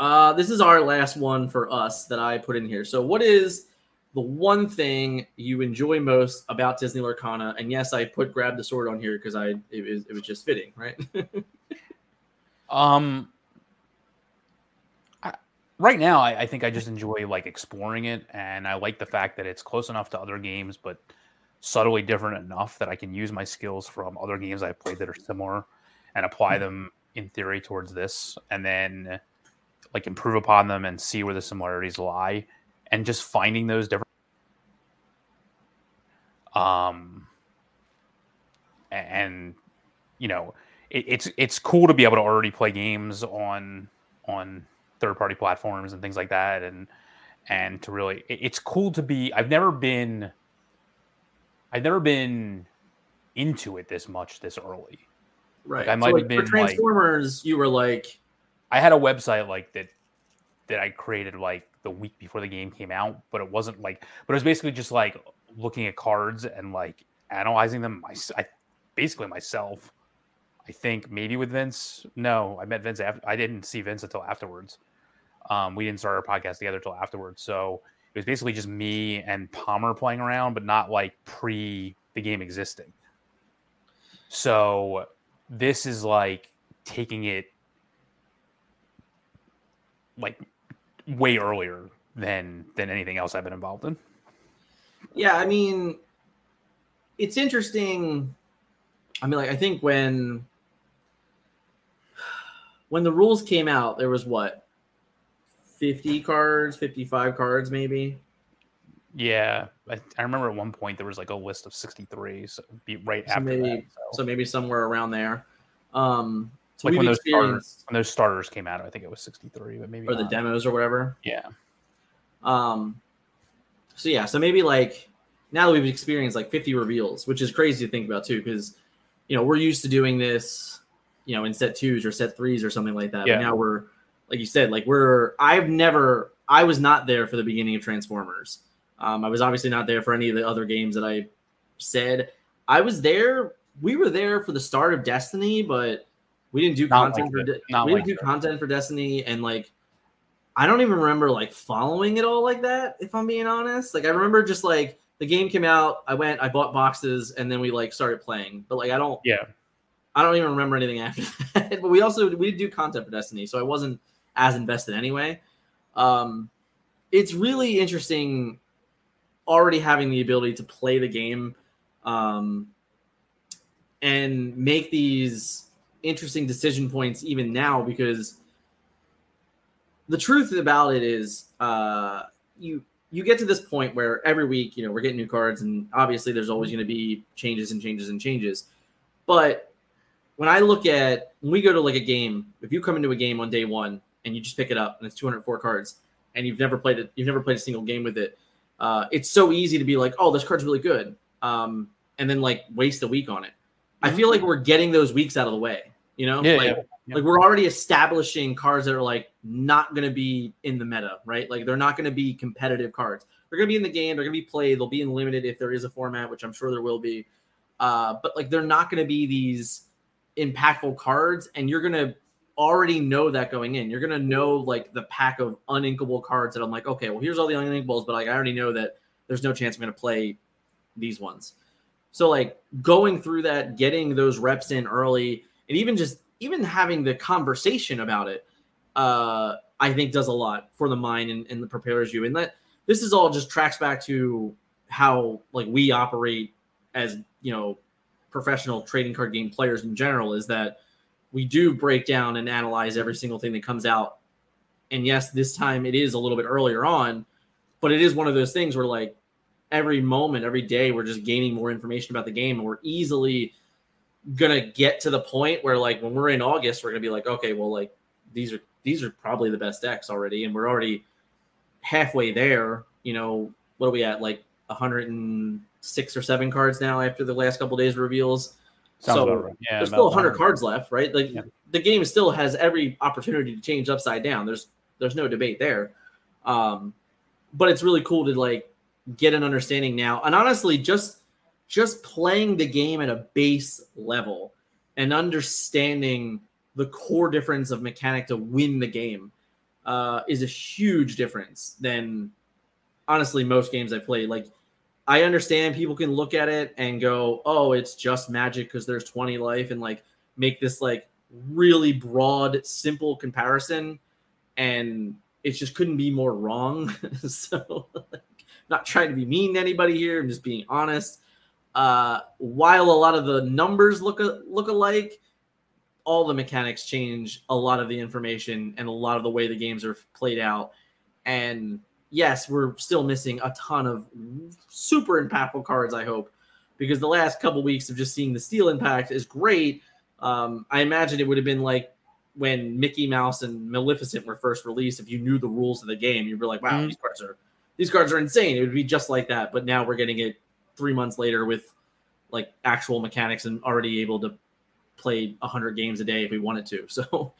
uh, this is our last one for us that I put in here. So, what is the one thing you enjoy most about Disney Lorcana? And yes, I put grab the sword on here because I it was, it was just fitting, right? Um, I, right now, I, I think I just enjoy like exploring it, and I like the fact that it's close enough to other games, but subtly different enough that I can use my skills from other games I've played that are similar and apply them in theory towards this, and then like improve upon them and see where the similarities lie, and just finding those different Um, and you know, it, it's it's cool to be able to already play games on on third party platforms and things like that, and and to really, it, it's cool to be. I've never been, I've never been into it this much this early. Right. Like, I might so, have been, for like- Transformers. you were like, I had a website like that that I created like the week before the game came out, but it wasn't like, but it was basically just like looking at cards and like analyzing them. I, basically myself. I think maybe with Vince. No, I met Vince. After, I didn't see Vince until afterwards. Um, we didn't start our podcast together until afterwards. So it was basically just me and Palmer playing around, but not like pre the game existing. So this is like taking it like way earlier than than anything else I've been involved in. Yeah, I mean, it's interesting. I mean, like I think when when the rules came out, there was what fifty cards, fifty-five cards, maybe. Yeah, I, I remember at one point there was like a list of 63, so be right So after maybe, that. So, so maybe somewhere around there. Um, so like when those starters when those starters came out, I think it was 63, but maybe or the demos or whatever. Yeah, Um, so yeah, so maybe like now that we've experienced like 50 reveals, which is crazy to think about too, because you know we're used to doing this, you know, in set twos or set threes or something like that. Yeah. But now we're like you said, like we're I've never I was not there for the beginning of Transformers. Um, I was obviously not there for any of the other games that I said. I was there. We were there for the start of Destiny, but we didn't do Not content like for De- not we like didn't do the- content for Destiny, and like I don't even remember like following it all like that. If I'm being honest, like I remember just like the game came out, I went, I bought boxes, and then we like started playing. But like I don't, yeah, I don't even remember anything after that. but we also we did do content for Destiny, so I wasn't as invested anyway. Um, it's really interesting already having the ability to play the game um, and make these interesting decision points even now because the truth about it is uh, you you get to this point where every week you know we're getting new cards and obviously there's always going to be changes and changes and changes. But when i look at when we go to like a game if you come into a game on day one and you just pick it up and it's 204 cards and you've never played it you've never played a single game with it uh, it's so easy to be like oh this card's really good um, and then like waste a week on it i feel like we're getting those weeks out of the way you know Yeah, like yeah, yeah. like we're already establishing cards that are like not going to be in the meta, right? Like they're not going to be competitive cards. They're going to be in the game. They're going to be played. They'll be in limited if there is a format, which I'm sure there will be. Uh, but like they're not going to be these impactful cards, and you're going to already know that going in. You're going to know like the pack of uninkable cards that I'm like, okay, well here's all the uninkables, but like I already know that there's no chance I'm going to play these ones. So like going through that, getting those reps in early, and even just even having the conversation about it, uh, I think does a lot for the mind and, and prepares you. And that this is all just tracks back to how like we operate as you know professional trading card game players in general is that we do break down and analyze every single thing that comes out. And yes, this time it is a little bit earlier on, but it is one of those things where like every moment, every day, we're just gaining more information about the game, and we're easily gonna get to the point where like when we're in August, we're gonna be like, okay, well, like these are these are probably the best decks already, and we're already halfway there. You know, what are we at? Like 106 or seven cards now after the last couple days reveals. Sounds so right. Yeah, there's still 100 100. cards left, right? Like Yeah. the game still has every opportunity to change upside down. There's there's no debate there. Um, but it's really cool to like get an understanding now. And honestly, just just playing the game at a base level and understanding the core difference of mechanic to win the game uh, is a huge difference than honestly most games I play. Like I understand people can look at it and go, "Oh, it's just magic because there's 20 life," and like make this like really broad, simple comparison, and it just couldn't be more wrong. so, not trying to be mean to anybody here. I'm just being honest. Uh, while a lot of the numbers look a, look alike, all the mechanics change a lot of the information and a lot of the way the games are played out. And yes, we're still missing a ton of super impactful cards. I hope, because the last couple weeks of just seeing the steel impact is great. Um, I imagine it would have been like when Mickey Mouse and Maleficent were first released. If you knew the rules of the game, you'd be like, "Wow, Mhm. these cards are these cards are insane." It would be just like that. But now we're getting it three months later with like actual mechanics and already able to play 100 games a day if we wanted to. So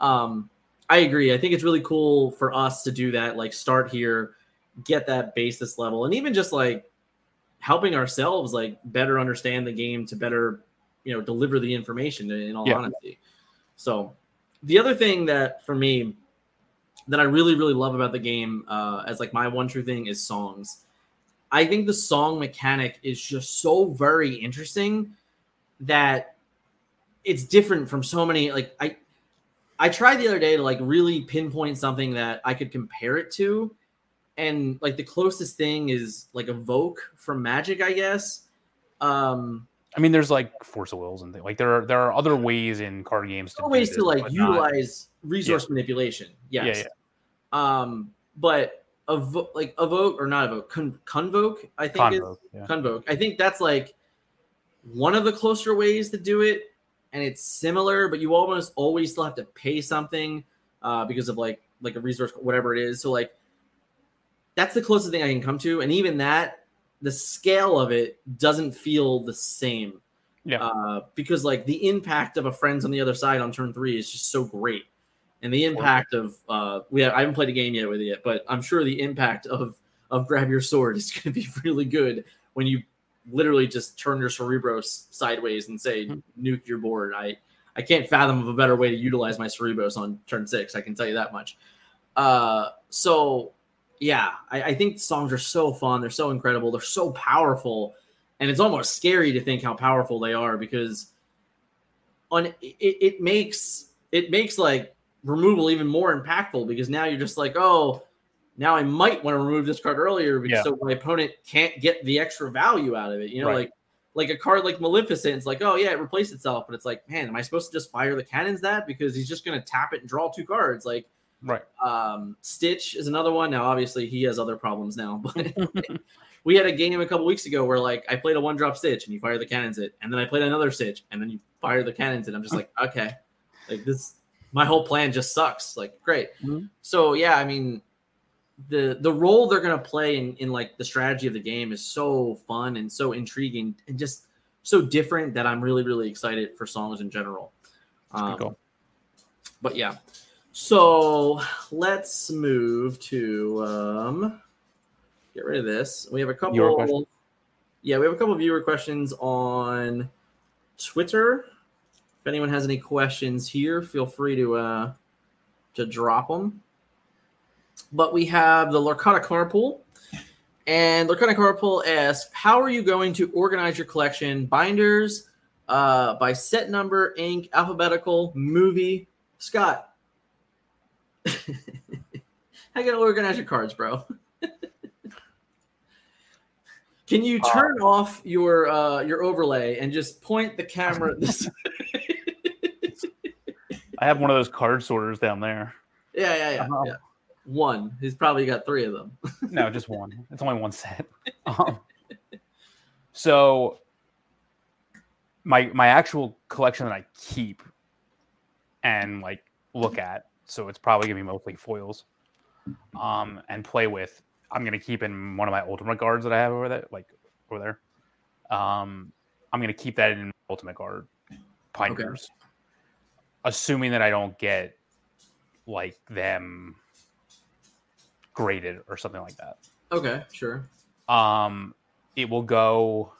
um, I agree. I think it's really cool for us to do that, like start here, get that basis level, and even just like helping ourselves like better understand the game to better, you know, deliver the information in all Yeah. honesty. So the other thing that for me that I really, really love about the game uh, as like my one true thing is songs. I think the song mechanic is just so very interesting that it's different from so many like I I tried the other day to like really pinpoint something that I could compare it to and like the closest thing is like evoke from magic I guess um I mean, there's like Force of Wills and things. like there are there are other ways in card games to ways to like utilize resource manipulation yes Yeah, um but evo- like evoke or not evoke con- convoke I think is Convoke, yeah. Convoke. I think that's like one of the closer ways to do it, and it's similar, but you almost always still have to pay something uh, because of like like a resource, whatever it is. So like that's the closest thing I can come to, and even that, the scale of it doesn't feel the same. Yeah. Uh, because like the impact of a friends on the other side on turn three is just so great, and the impact of uh, we have, I haven't played a game yet with it yet, but I'm sure the impact of of grab your sword is going to be really good when you literally just turn your Cerberus sideways and say Mhm. nuke your board. I I can't fathom of a better way to utilize my Cerberus on turn six. I can tell you that much. Uh, so yeah, I, I think songs are so fun. They're so incredible. They're so powerful, and it's almost scary to think how powerful they are because on it, it makes it makes like removal even more impactful because now you're just like oh now I might want to remove this card earlier because Yeah. so my opponent can't get the extra value out of it. You know, Right. like like a card like Maleficent, it's like, oh yeah, it replaced itself, but it's like, man, am I supposed to just fire the cannons that because he's just gonna tap it and draw two cards? Like Right. um Stitch is another one. Now obviously he has other problems now, but we had a game a couple weeks ago where like I played a one drop Stitch and you fire the cannons it, and then I played another Stitch and then you fire the cannons it. I'm just like, okay, like this my whole plan just sucks. Like, great. Mhm. So yeah, I mean the the role they're gonna play in, in like the strategy of the game is so fun and so intriguing and just so different that I'm really, really excited for songs in general. Um, cool. But yeah. So let's move to um get rid of this. We have a couple yeah, we have a couple viewer questions on Twitter. If anyone has any questions here, feel free to uh to drop them. But we have the Lorcana Carpool. And Lorcana Carpool asks, how are you going to organize your collection? Binders, uh, by set number, ink, alphabetical, movie. Scott. How you gonna organize your cards, bro? Can you turn off your uh, your overlay and just point the camera this? I have one of those card sorters down there. yeah, yeah, yeah, Uh-huh. yeah. One. He's probably got three of them. No, just one. It's only one set. Um, so my my actual collection that I keep and like look at, so it's probably gonna be mostly foils, um, and play with. I'm gonna keep in one of my ultimate guards that I have over there, like over there. Um, I'm gonna keep that in ultimate guard binders, assuming that I don't get like them graded or something like that Okay, sure. um it will go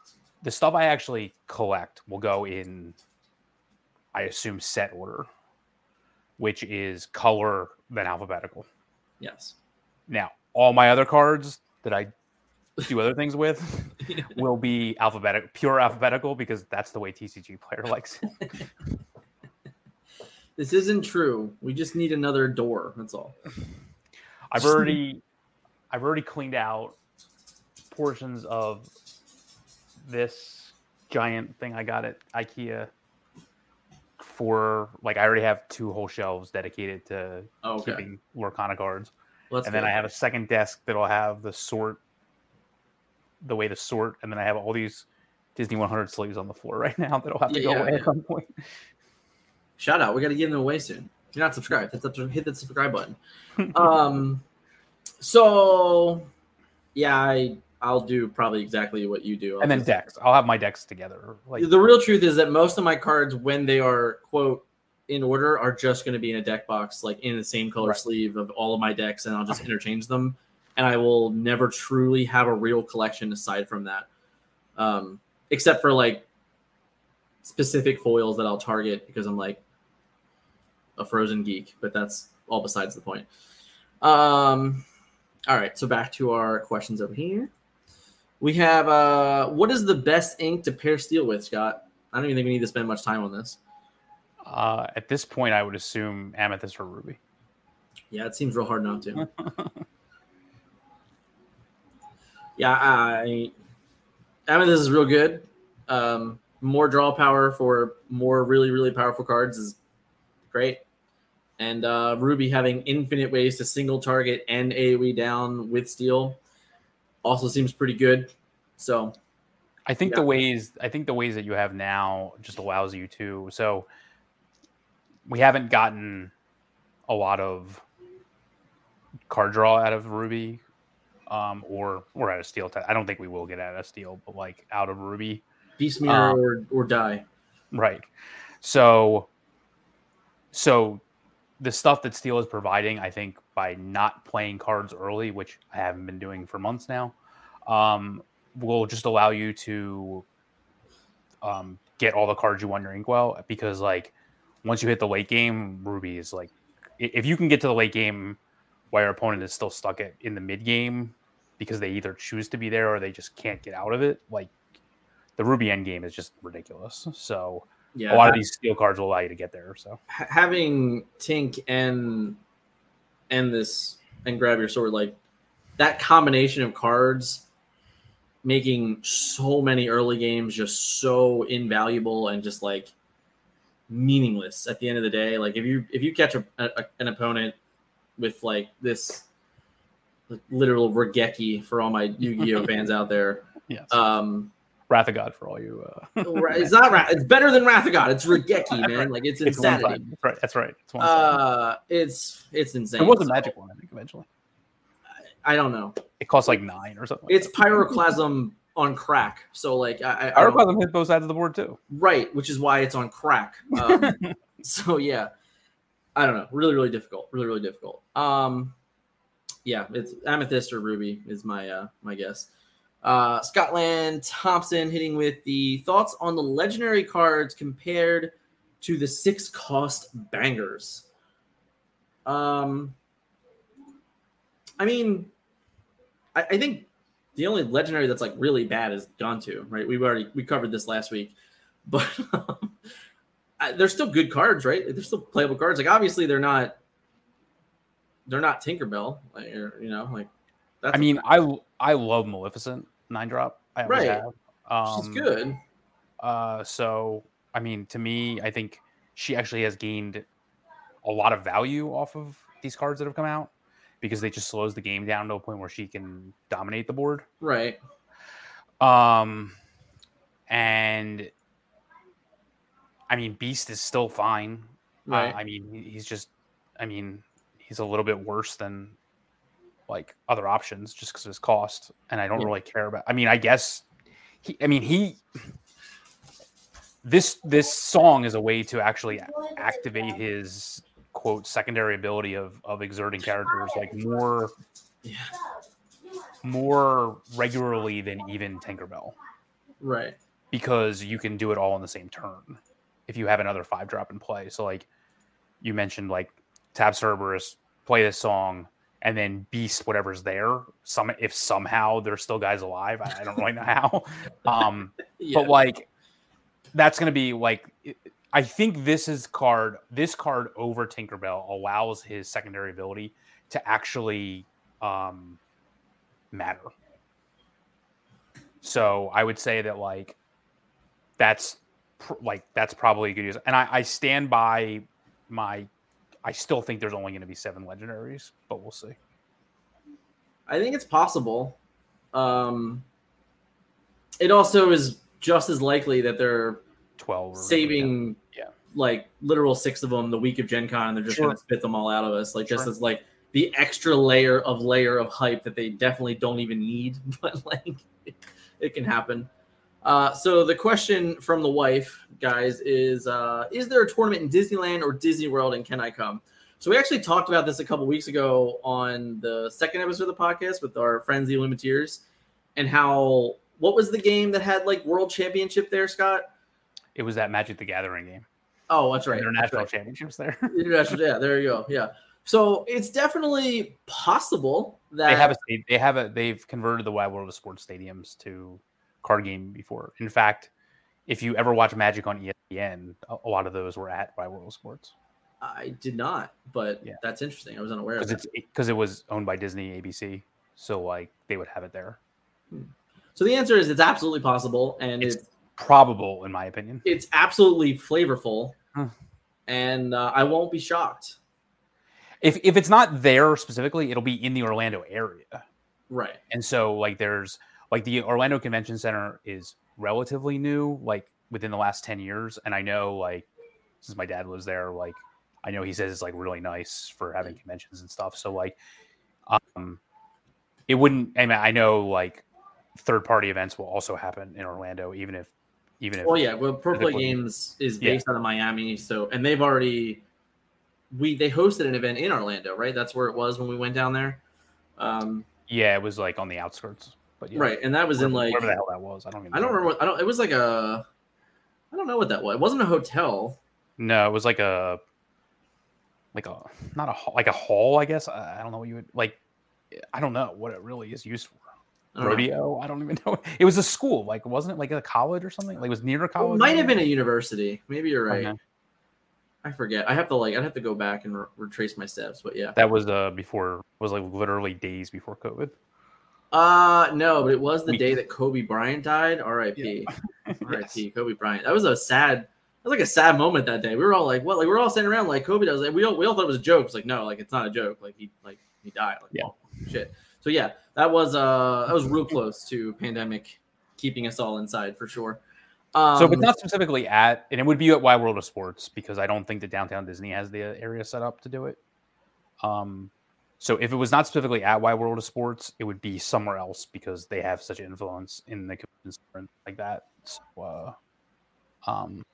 the stuff i actually collect will go in i assume set order which is color then alphabetical Yes. now all my other cards that i do other things with will be alphabetical pure alphabetical because that's the way tcg player likes it. This isn't true. We just need another door. That's all. i've already i've already cleaned out portions of this giant thing i got at ikea for like i already have two whole shelves dedicated to Oh, okay. keeping Lorcana cards. Let's and then I have a second desk that'll have the sort, the way to sort, and then I have all these Disney 100 sleeves on the floor right now that'll have to Yeah, go yeah, away yeah. at some point. Shout out. We got to give them away soon. If you're not subscribed, hit the, hit the subscribe button. um, so yeah, I I'll do probably exactly what you do. I'll And then just- decks. I'll have my decks together. Like the real truth is that most of my cards, when they are quote in order, are just going to be in a deck box, like in the same color Right. sleeve of all of my decks, and I'll just interchange them. And I will never truly have a real collection aside from that, um, except for like specific foils that I'll target because I'm like a frozen geek. But that's all besides the point. Um, all right, so back to our questions over here. We have uh what is the best ink to pair steel with, Scott? I don't even think we need to spend much time on this. Uh, at this point, I would assume amethyst or ruby. Yeah, it seems real hard not to. yeah, I Amethyst is real good. Um, more draw power for more really, really powerful cards is great. And uh, Ruby having infinite ways to single target and AoE down with steel also seems pretty good. So I think Yeah. the ways I think the ways that you have now just allows you to. So we haven't gotten a lot of card draw out of Ruby, um, or or out of Steel. I don't think we will get out of Steel, but like out of Ruby, Beast Mirror Um, or, or die. right? So, so the stuff that Steel is providing, I think, by not playing cards early, which I haven't been doing for months now, um, will just allow you to um, get all the cards you want in your inkwell. Because like once you hit the late game, Ruby is like if you can get to the late game while your opponent is still stuck at, in the mid game because they either choose to be there or they just can't get out of it, like the Ruby end game is just ridiculous. So Yeah, a lot of these steel cards will allow you to get there. So having Tink and and this and grab your sword like that combination of cards making so many early games just so invaluable and just like meaningless at the end of the day like if you if you catch a, a, an opponent with like this literal Raigeki for all my yu-gi-oh fans out there yes, um Wrath of God for all you. Uh, it's not Ra- it's better than wrath of god it's Raigeki man like it's it's insanity. That's right. That's right. It's one uh, it's it's insane. It was a So, magic one, I think. Eventually, I don't know. it costs like nine or something. like It's that. pyroclasm on crack. So like I, I, I don't- Pyroclasm hit both sides of the board too. right, which is why it's on crack. Um, so yeah, I don't know. Really, really difficult. Really, really difficult. Um, yeah, it's amethyst or ruby is my uh my guess. Uh, Scotland Thompson hitting with the thoughts on the legendary cards compared to the six cost bangers. Um, I mean, I, I think the only legendary that's like really bad is Gantu, right? We've already we covered this last week, but um, I, they're still good cards, right? They're still playable cards. Like obviously they're not they're not Tinkerbell, like or, you know, like that's I mean, I I love Maleficent nine drop. I Right. have. Um, she's good. Uh, so I mean, to me, I think she actually has gained a lot of value off of these cards that have come out because they just slows the game down to a point where she can dominate the board. Right. Um, and I mean, Beast is still fine. Uh, Right. I mean, he's just, I mean, he's a little bit worse than like other options just because of his cost, and I don't Yeah. really care about. I mean, I guess he. I mean, he. This this song is a way to actually activate his quote secondary ability of of exerting characters like more Yeah. more regularly than even Tinkerbell Right. because you can do it all in the same turn if you have another five drop in play. So like you mentioned, like tab Cerberus, play this song, and then beast whatever's there. Some if somehow there's still guys alive, I, I don't really know how. Um, Yeah. but like that's gonna be like I think this is card this card over Tinkerbell allows his secondary ability to actually um matter. So I would say that like that's pr- like that's probably a good use. And I, I stand by my I still think there's only going to be seven legendaries, but we'll see. I think it's possible. Um, it also is just as likely that they're 12 or saving Yeah. like literal six of them the week of Gen Con and they're just Sure. gonna spit them all out of us. Like just Sure. as like the extra layer of layer of hype that they definitely don't even need, but like it can happen. Uh, so the question from the wife, guys, is uh, is there a tournament in Disneyland or Disney World and can I come? So we actually talked about this a couple weeks ago on the second episode of the podcast with our friends the Illumineers and how what was the game that had like world championship there, Scott? It was that Magic the Gathering game. Oh, that's right. that's International right. championships there. International, yeah, there you go. Yeah. So it's definitely possible that they have a they have a they've converted the Wide World of Sports stadiums to card game before. In fact, if you ever watch Magic on ESPN, a, lot of those were at Wide World of Sports I did not, but Yeah. that's interesting. I was unaware of that. because it was owned by Disney ABC, so like they would have it there. Hmm. So the answer is it's absolutely possible, and It's- it's Probable, in my opinion. it's absolutely flavorful, Huh. and uh, I won't be shocked. If if it's not there specifically, it'll be in the Orlando area. Right. And so like there's like the Orlando Convention Center is relatively new, like within the last 10 years. And I know like since my dad lives there, like I know he says it's like really nice for having conventions and stuff. So like um it wouldn't I mean I know like third party events will also happen in Orlando, even if even if Well, yeah. Well, Pro Play Games is Yeah. based out of Miami, so and they've already we they hosted an event in Orlando, right? That's where it was when we went down there. Um, yeah, it was like on the outskirts. But yeah, Right, and that was in like wherever the hell that was. I don't even I don't know. remember. What, I don't. It was like a. I don't know what that was. It wasn't a hotel. No, it was like a like a not a like a hall, I guess. I, I don't know what you would like. I don't know what it really is used for. I don't know. Rodeo. I don't even know. It was a school, like wasn't it like a college or something? Like it was near a Well, college. it might have been a university. Maybe you're right. Okay. I forget. I have to like. I'd have to go back and re- retrace my steps. But yeah. That was uh before was like literally days before COVID. Uh no, but it was the Week. day that Kobe Bryant died. R.I.P. R.I.P. Kobe Bryant. That was a sad. That was like a sad moment that day. We were all like, "What?" Like we were all standing around like Kobe does. Like we all we all thought it was a joke. It's like no, like it's not a joke. Like he like he died. Like Yeah. oh, shit. So yeah, that was uh that was real close to pandemic keeping us all inside for sure. Um, so if it's not specifically at, and it would be at Wide World of Sports because I don't think that Downtown Disney has the area set up to do it. Um, so if it was not specifically at Wide World of Sports, it would be somewhere else because they have such influence in the and like that. So, uh, um,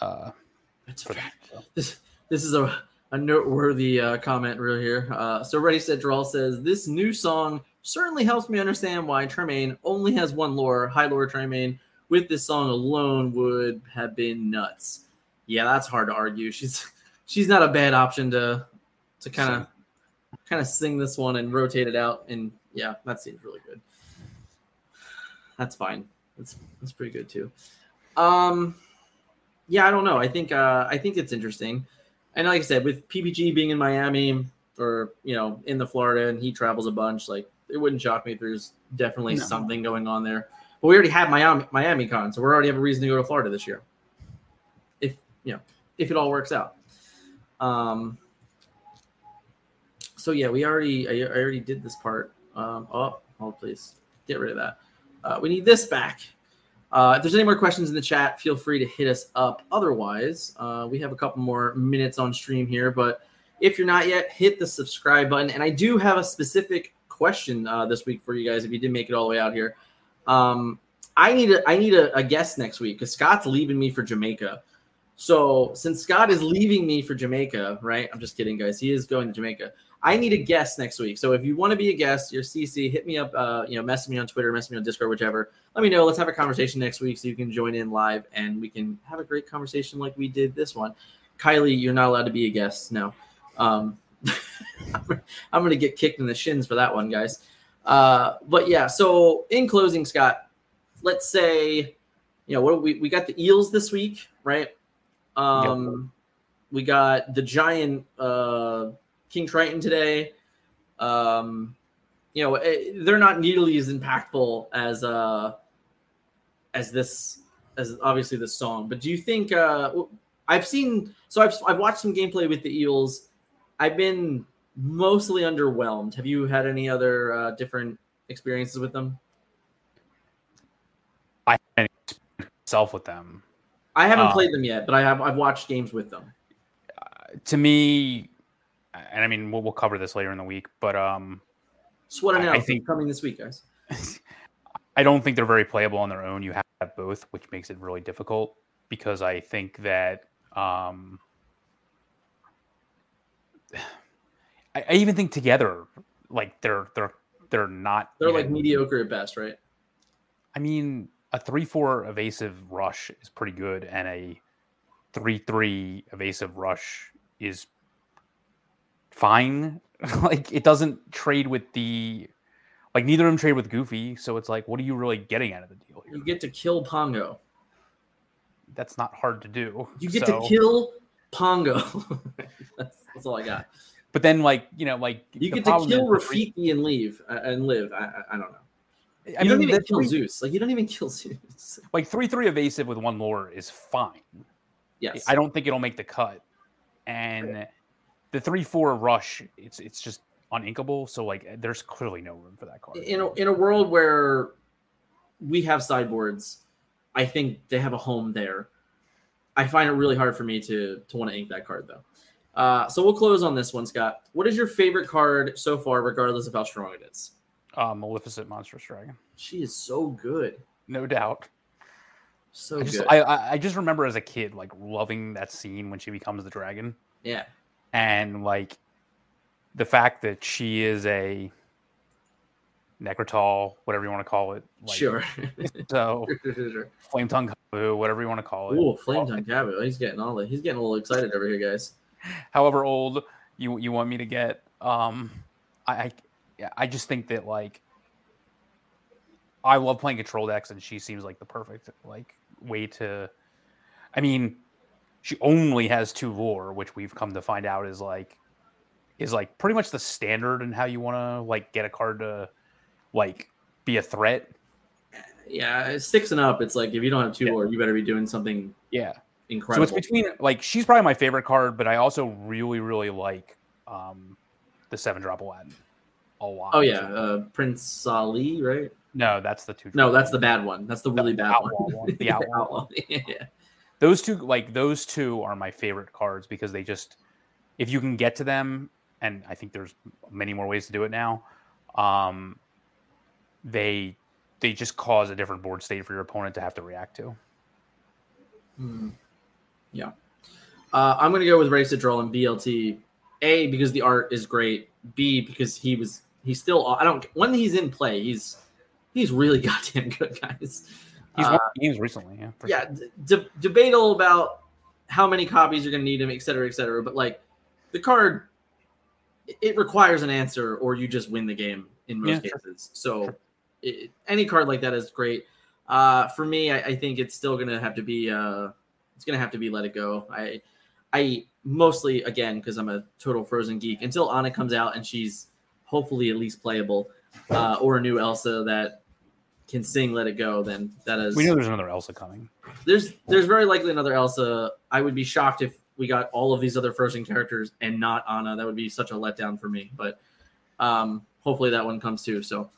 uh, It's for fair. that. So. this this is a, a noteworthy uh, comment real here. Uh, so Ready Set Draw says this new song certainly helps me understand why Tremaine only has one lore. High lore Tremaine with this song alone would have been nuts. Yeah, that's hard to argue. She's she's not a bad option to to kind of kind of sing this one and rotate it out. And yeah, that seems really good. That's fine. That's that's pretty good too. Um, yeah, I don't know. I think uh, I think it's interesting, and like I said, with PPG being in Miami or you know in the Florida, and he travels a bunch, like it wouldn't shock me if there's definitely No. something going on there. But we already have Miami Miami Con, so we already have a reason to go to Florida this year. If you know, if it all works out. Um. So yeah, we already I, I already did this part. Um. Oh, hold please, get rid of that. Uh, we need this back. Uh, if there's any more questions in the chat, feel free to hit us up. Otherwise, uh, we have a couple more minutes on stream here. But if you're not yet, hit the subscribe button. And I do have a specific question uh, this week for you guys. If you didn't make it all the way out here, um, I need a I need a, a guest next week because Scott's leaving me for Jamaica. So since Scott is leaving me for Jamaica, right? I'm just kidding, guys. He is going to Jamaica. I need a guest next week. So if you want to be a guest, you're CC, hit me up. Uh, you know, message me on Twitter, message me on Discord, whichever. Let me know. Let's have a conversation next week so you can join in live and we can have a great conversation like we did this one. Kylie, you're not allowed to be a guest. No. Um, I'm going to get kicked in the shins for that one, guys. Uh, but yeah, so in closing, Scott, let's say, you know, what we, we got the Eels this week, right? Um, we got the giant uh, King Triton today. Um, you know, eh, they're not nearly as impactful as uh, as this as obviously this song. But do you think uh, I've seen? So I've I've watched some gameplay with the Eels. I've been mostly underwhelmed. Have you had any other uh, different experiences with them? I haven't myself with them. I haven't Um, played them yet, but I have I've watched games with them. To me, and I mean we'll, we'll cover this later in the week, but um, Sweat I- I think- coming this week, guys. I don't think they're very playable on their own. You have both, which makes it really difficult because I think that um, I, I even think together, like they're they're they're not. They're like mediocre at best, right? I mean, a three-four evasive rush is pretty good, and a three-three evasive rush is fine. like it doesn't trade with the like neither of them trade with Goofy, so it's like, what are you really getting out of the deal here? You get to kill Pongo. That's not hard to do. You get so- to kill Pongo. that's, that's all I got. but then like you know, like You get to kill Rafiki and leave uh, and live. I, I, I don't know. You I don't even kill three- Zeus. Like you don't even kill Zeus. like three-three evasive with one lore is fine. Yes. I don't think it'll make the cut. And the three four rush, it's it's just uninkable. So like there's clearly no room for that card. in a, in a world where we have sideboards, I think they have a home there. I find it really hard for me to to want to ink that card though. Uh, so we'll close on this one, Scott. What is your favorite card so far, regardless of how strong it is? Uh, Maleficent Monstrous Dragon, She is so good, no doubt. so I just good. I, I I just remember as a kid like loving that scene when she becomes the dragon, yeah, and like the fact that she is a Necrotal, whatever you want to call it. Like, sure. So. Flame Tongue Kavu, whatever you want to call it. Ooh, Flame Tongue. He's getting all the, he's getting a little excited over here, guys. however old you you want me to get. Um, I I, I just think that like I love playing control decks, and she seems like the perfect like way to. I mean, she only has two lore, which we've come to find out is like is like pretty much the standard in how you want to like get a card to like be a threat. Yeah, six and up. It's like if you don't have two Yeah. or you better be doing something Yeah. incredible. So it's between like she's probably my favorite card, but I also really really like um the seven drop Aladdin a lot. oh yeah, uh, Prince Ali, right? No, that's the two. No, that's the bad one. That's the really the bad outlaw one. one. The outlaw. yeah. Those two, like those two, are my favorite cards because they just, if you can get to them, and I think there's many more ways to do it now. Um, they they just cause a different board state for your opponent to have to react to. Hmm. Yeah. Uh, I'm gonna go with Race to Draw and BLT. A because the art is great. B because he was he's still I don't when he's in play he's he's really goddamn good guys. He's Uh, won games recently, yeah. yeah, sure. d- debatable about how many copies you're going to need him, et cetera, et cetera. But like the card, it- requires an answer, or you just win the game in most Yeah, sure. cases. So Sure. it, any card like that is great. Uh, for me, I, I think it's still going to have to be. Uh, it's going to have to be Let It Go. I, I mostly again because I'm a total Frozen geek. Until Anna comes out and she's hopefully at least playable, uh, or a new Elsa that can sing Let It Go, then that is We know there's another Elsa coming. there's there's very likely another Elsa. I would be shocked if we got all of these other Frozen characters and not Anna. That would be such a letdown for me. But um, hopefully that one comes too. So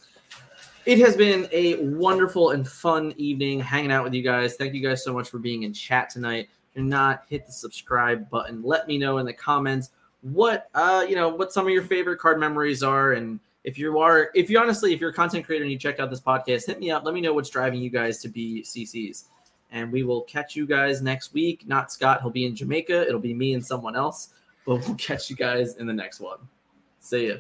it has been a wonderful and fun evening hanging out with you guys. Thank you guys so much for being in chat tonight. If you're not, hit the subscribe button. Let me know in the comments what uh you know what some of your favorite card memories are and if you are if you honestly if you're a content creator and you checked out this podcast hit me up. Let me know what's driving you guys to be cc's and we will catch you guys next week. Not scott. He'll be in jamaica. It'll be me and someone else. But we'll catch you guys in the next one. See ya